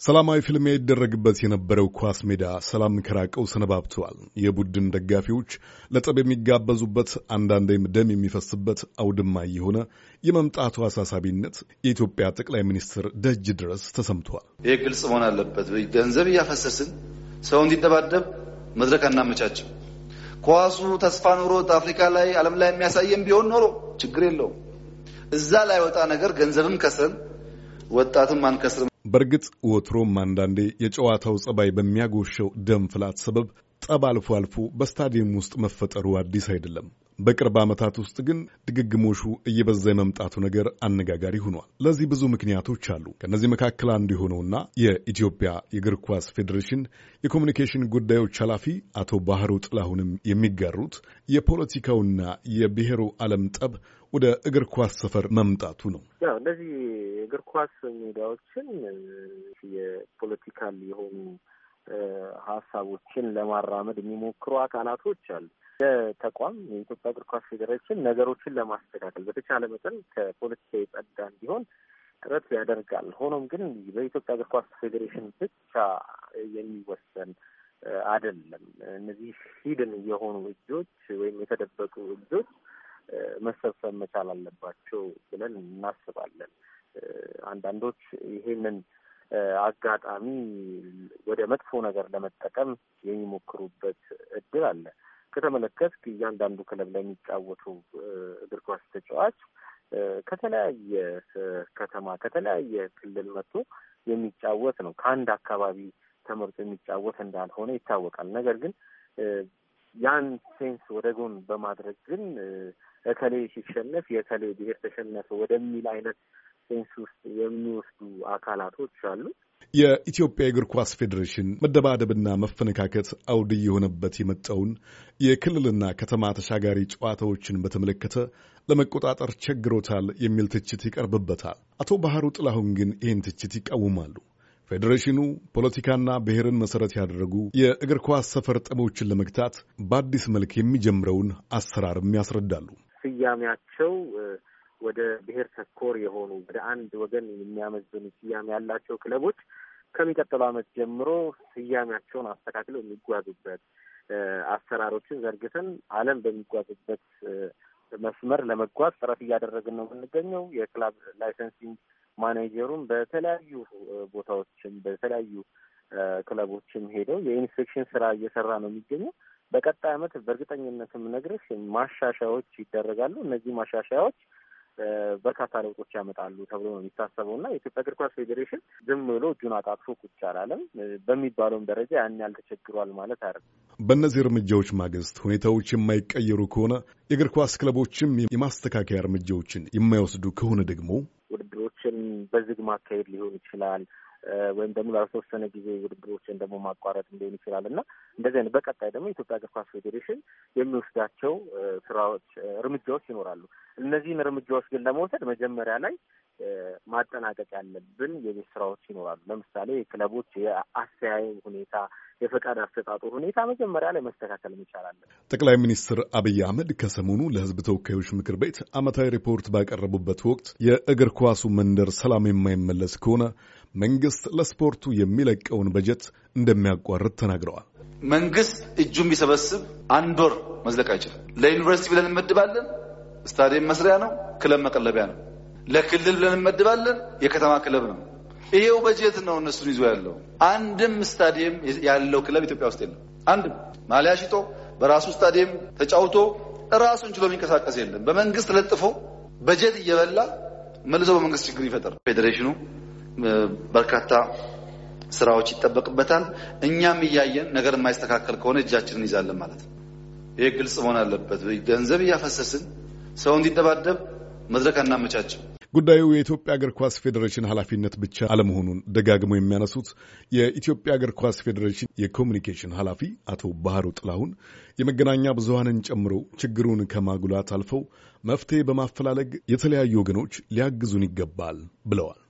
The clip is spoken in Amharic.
ሰላማዊ ፍልሚያ ይደረግበት የነበረው ኳስ ሜዳ ሰላም ከራቀው ሰነባብተዋል። የቡድን ደጋፊዎች ለጠብ የሚጋበዙበት አንዳንዴም ደም የሚፈስበት አውድማ የሆነ የመምጣቱ አሳሳቢነት የኢትዮጵያ ጠቅላይ ሚኒስትር ደጅ ድረስ ተሰምተዋል። ይህ ግልጽ መሆን አለበት። ገንዘብ እያፈሰስን ሰው እንዲደባደብ መድረክ አናመቻችም። ኳሱ ተስፋ ኖሮት አፍሪካ ላይ ዓለም ላይ የሚያሳየን ቢሆን ኖሮ ችግር የለውም። እዛ ላይ ወጣ ነገር ገንዘብም ከስረን ወጣትም አንከስርም። በእርግጥ ወትሮም አንዳንዴ የጨዋታው ጸባይ በሚያጎሸው ደም ፍላት ሰበብ ጠብ አልፎ አልፎ በስታዲየም ውስጥ መፈጠሩ አዲስ አይደለም። በቅርብ ዓመታት ውስጥ ግን ድግግሞሹ እየበዛ የመምጣቱ ነገር አነጋጋሪ ሆኗል። ለዚህ ብዙ ምክንያቶች አሉ። ከእነዚህ መካከል አንዱ የሆነውና የኢትዮጵያ የእግር ኳስ ፌዴሬሽን የኮሚኒኬሽን ጉዳዮች ኃላፊ አቶ ባህሩ ጥላሁንም የሚጋሩት የፖለቲካውና የብሔሩ ዓለም ጠብ ወደ እግር ኳስ ሰፈር መምጣቱ ነው። ያው እነዚህ የእግር ኳስ ሜዳዎችን የፖለቲካል የሆኑ ሀሳቦችን ለማራመድ የሚሞክሩ አካላቶች አሉ። ተቋም የኢትዮጵያ እግር ኳስ ፌዴሬሽን ነገሮችን ለማስተካከል በተቻለ መጠን ከፖለቲካ የጸዳ እንዲሆን ጥረት ያደርጋል። ሆኖም ግን በኢትዮጵያ እግር ኳስ ፌዴሬሽን ብቻ የሚወሰን አይደለም። እነዚህ ሂድን የሆኑ እጆች ወይም የተደበቁ እጆች መሰብሰብ መቻል አለባቸው ብለን እናስባለን። አንዳንዶች ይሄንን አጋጣሚ ወደ መጥፎ ነገር ለመጠቀም የሚሞክሩበት እድል አለ። ከተመለከትክ እያንዳንዱ ክለብ ላይ እግር ኳስ ተጫዋች ከተለያየ ከተማ ከተለያየ ክልል መጥቶ የሚጫወት ነው። ከአንድ አካባቢ ተመርጦ የሚጫወት እንዳልሆነ ይታወቃል። ነገር ግን ያን sense ወደ ጎን በማድረግ ግን እከሌ ሲሸነፍ የእከሌ ብሔር ተሸነፈ ወደሚል አይነት sense ውስጥ የሚወስዱ አካላቶች አሉ። የኢትዮጵያ የእግር ኳስ ፌዴሬሽን መደባደብና መፈነካከት አውድ የሆነበት የመጣውን የክልልና ከተማ ተሻጋሪ ጨዋታዎችን በተመለከተ ለመቆጣጠር ቸግሮታል የሚል ትችት ይቀርብበታል። አቶ ባህሩ ጥላሁን ግን ይህን ትችት ይቃወማሉ። ፌዴሬሽኑ ፖለቲካና ብሔርን መሰረት ያደረጉ የእግር ኳስ ሰፈር ጠቦችን ለመግታት በአዲስ መልክ የሚጀምረውን አሰራርም ያስረዳሉ። ስያሜያቸው ወደ ብሔር ተኮር የሆኑ ወደ አንድ ወገን የሚያመዝኑ ስያሜ ያላቸው ክለቦች ከሚቀጥለው ዓመት ጀምሮ ስያሜያቸውን አስተካክለው የሚጓዙበት አሰራሮችን ዘርግተን ዓለም በሚጓዙበት መስመር ለመጓዝ ጥረት እያደረግን ነው የምንገኘው። የ club licensing manager ኡም በተለያዩ ቦታዎችም በተለያዩ ክለቦችም ሄደው የ inspection ስራ እየሰራ ነው የሚገኘው። በቀጣይ ዓመት በእርግጠኝነትም የምነግርህ ማሻሻያዎች ይደረጋሉ። እነዚህ ማሻሻያዎች በርካታ ለውጦች ያመጣሉ ተብሎ ነው የሚታሰበው እና የኢትዮጵያ እግር ኳስ ፌዴሬሽን ዝም ብሎ እጁን አጣጥፎ ቁጭ አላለም። በሚባለውም ደረጃ ያን ያህል ተቸግሯል ማለት አይደለም። በእነዚህ እርምጃዎች ማግስት ሁኔታዎች የማይቀየሩ ከሆነ የእግር ኳስ ክለቦችም የማስተካከያ እርምጃዎችን የማይወስዱ ከሆነ ደግሞ ውድድሮችን በዝግ ማካሄድ ሊሆን ይችላል ወይም ደግሞ ላልተወሰነ ጊዜ ውድድሮችን ደግሞ ማቋረጥ ሊሆን ይችላል እና እንደዚህ አይነት በቀጣይ ደግሞ የኢትዮጵያ እግር ኳስ ፌዴሬሽን የሚወስዳቸው ስራዎች፣ እርምጃዎች ይኖራሉ። እነዚህን እርምጃዎች ግን ለመውሰድ መጀመሪያ ላይ ማጠናቀቅ ያለብን የቤት ስራዎች ይኖራሉ። ለምሳሌ የክለቦች የአስተያየም ሁኔታ፣ የፈቃድ አሰጣጡ ሁኔታ መጀመሪያ ላይ መስተካከል እንችላለን። ጠቅላይ ሚኒስትር አብይ አህመድ ከሰሞኑ ለሕዝብ ተወካዮች ምክር ቤት ዓመታዊ ሪፖርት ባቀረቡበት ወቅት የእግር ኳሱ መንደር ሰላም የማይመለስ ከሆነ መንግስት ለስፖርቱ የሚለቀውን በጀት እንደሚያቋርጥ ተናግረዋል። መንግስት እጁን ቢሰበስብ አንድ ወር መዝለቅ አይችልም። ለዩኒቨርሲቲ ብለን እንመድባለን፣ ስታዲየም መስሪያ ነው፣ ክለብ መቀለቢያ ነው። ለክልል ብለን እንመድባለን፣ የከተማ ክለብ ነው። ይሄው በጀት ነው እነሱን ይዞ ያለው። አንድም ስታዲየም ያለው ክለብ ኢትዮጵያ ውስጥ የለም። አንድም ማሊያ ሽጦ በራሱ ስታዲየም ተጫውቶ ራሱን ችሎ የሚንቀሳቀስ የለም። በመንግስት ለጥፎ በጀት እየበላ መልሶ በመንግስት ችግር ይፈጠር። ፌዴሬሽኑ በርካታ ስራዎች ይጠበቅበታል። እኛም እያየን ነገር የማይስተካከል ከሆነ እጃችንን እንይዛለን ማለት ነው። ይህ ግልጽ መሆን አለበት። ገንዘብ እያፈሰስን ሰው እንዲደባደብ መድረክ አናመቻችም። ጉዳዩ የኢትዮጵያ እግር ኳስ ፌዴሬሽን ኃላፊነት ብቻ አለመሆኑን ደጋግመው የሚያነሱት የኢትዮጵያ እግር ኳስ ፌዴሬሽን የኮሚኒኬሽን ኃላፊ አቶ ባህሩ ጥላሁን የመገናኛ ብዙሃንን ጨምሮ ችግሩን ከማጉላት አልፈው መፍትሄ በማፈላለግ የተለያዩ ወገኖች ሊያግዙን ይገባል ብለዋል።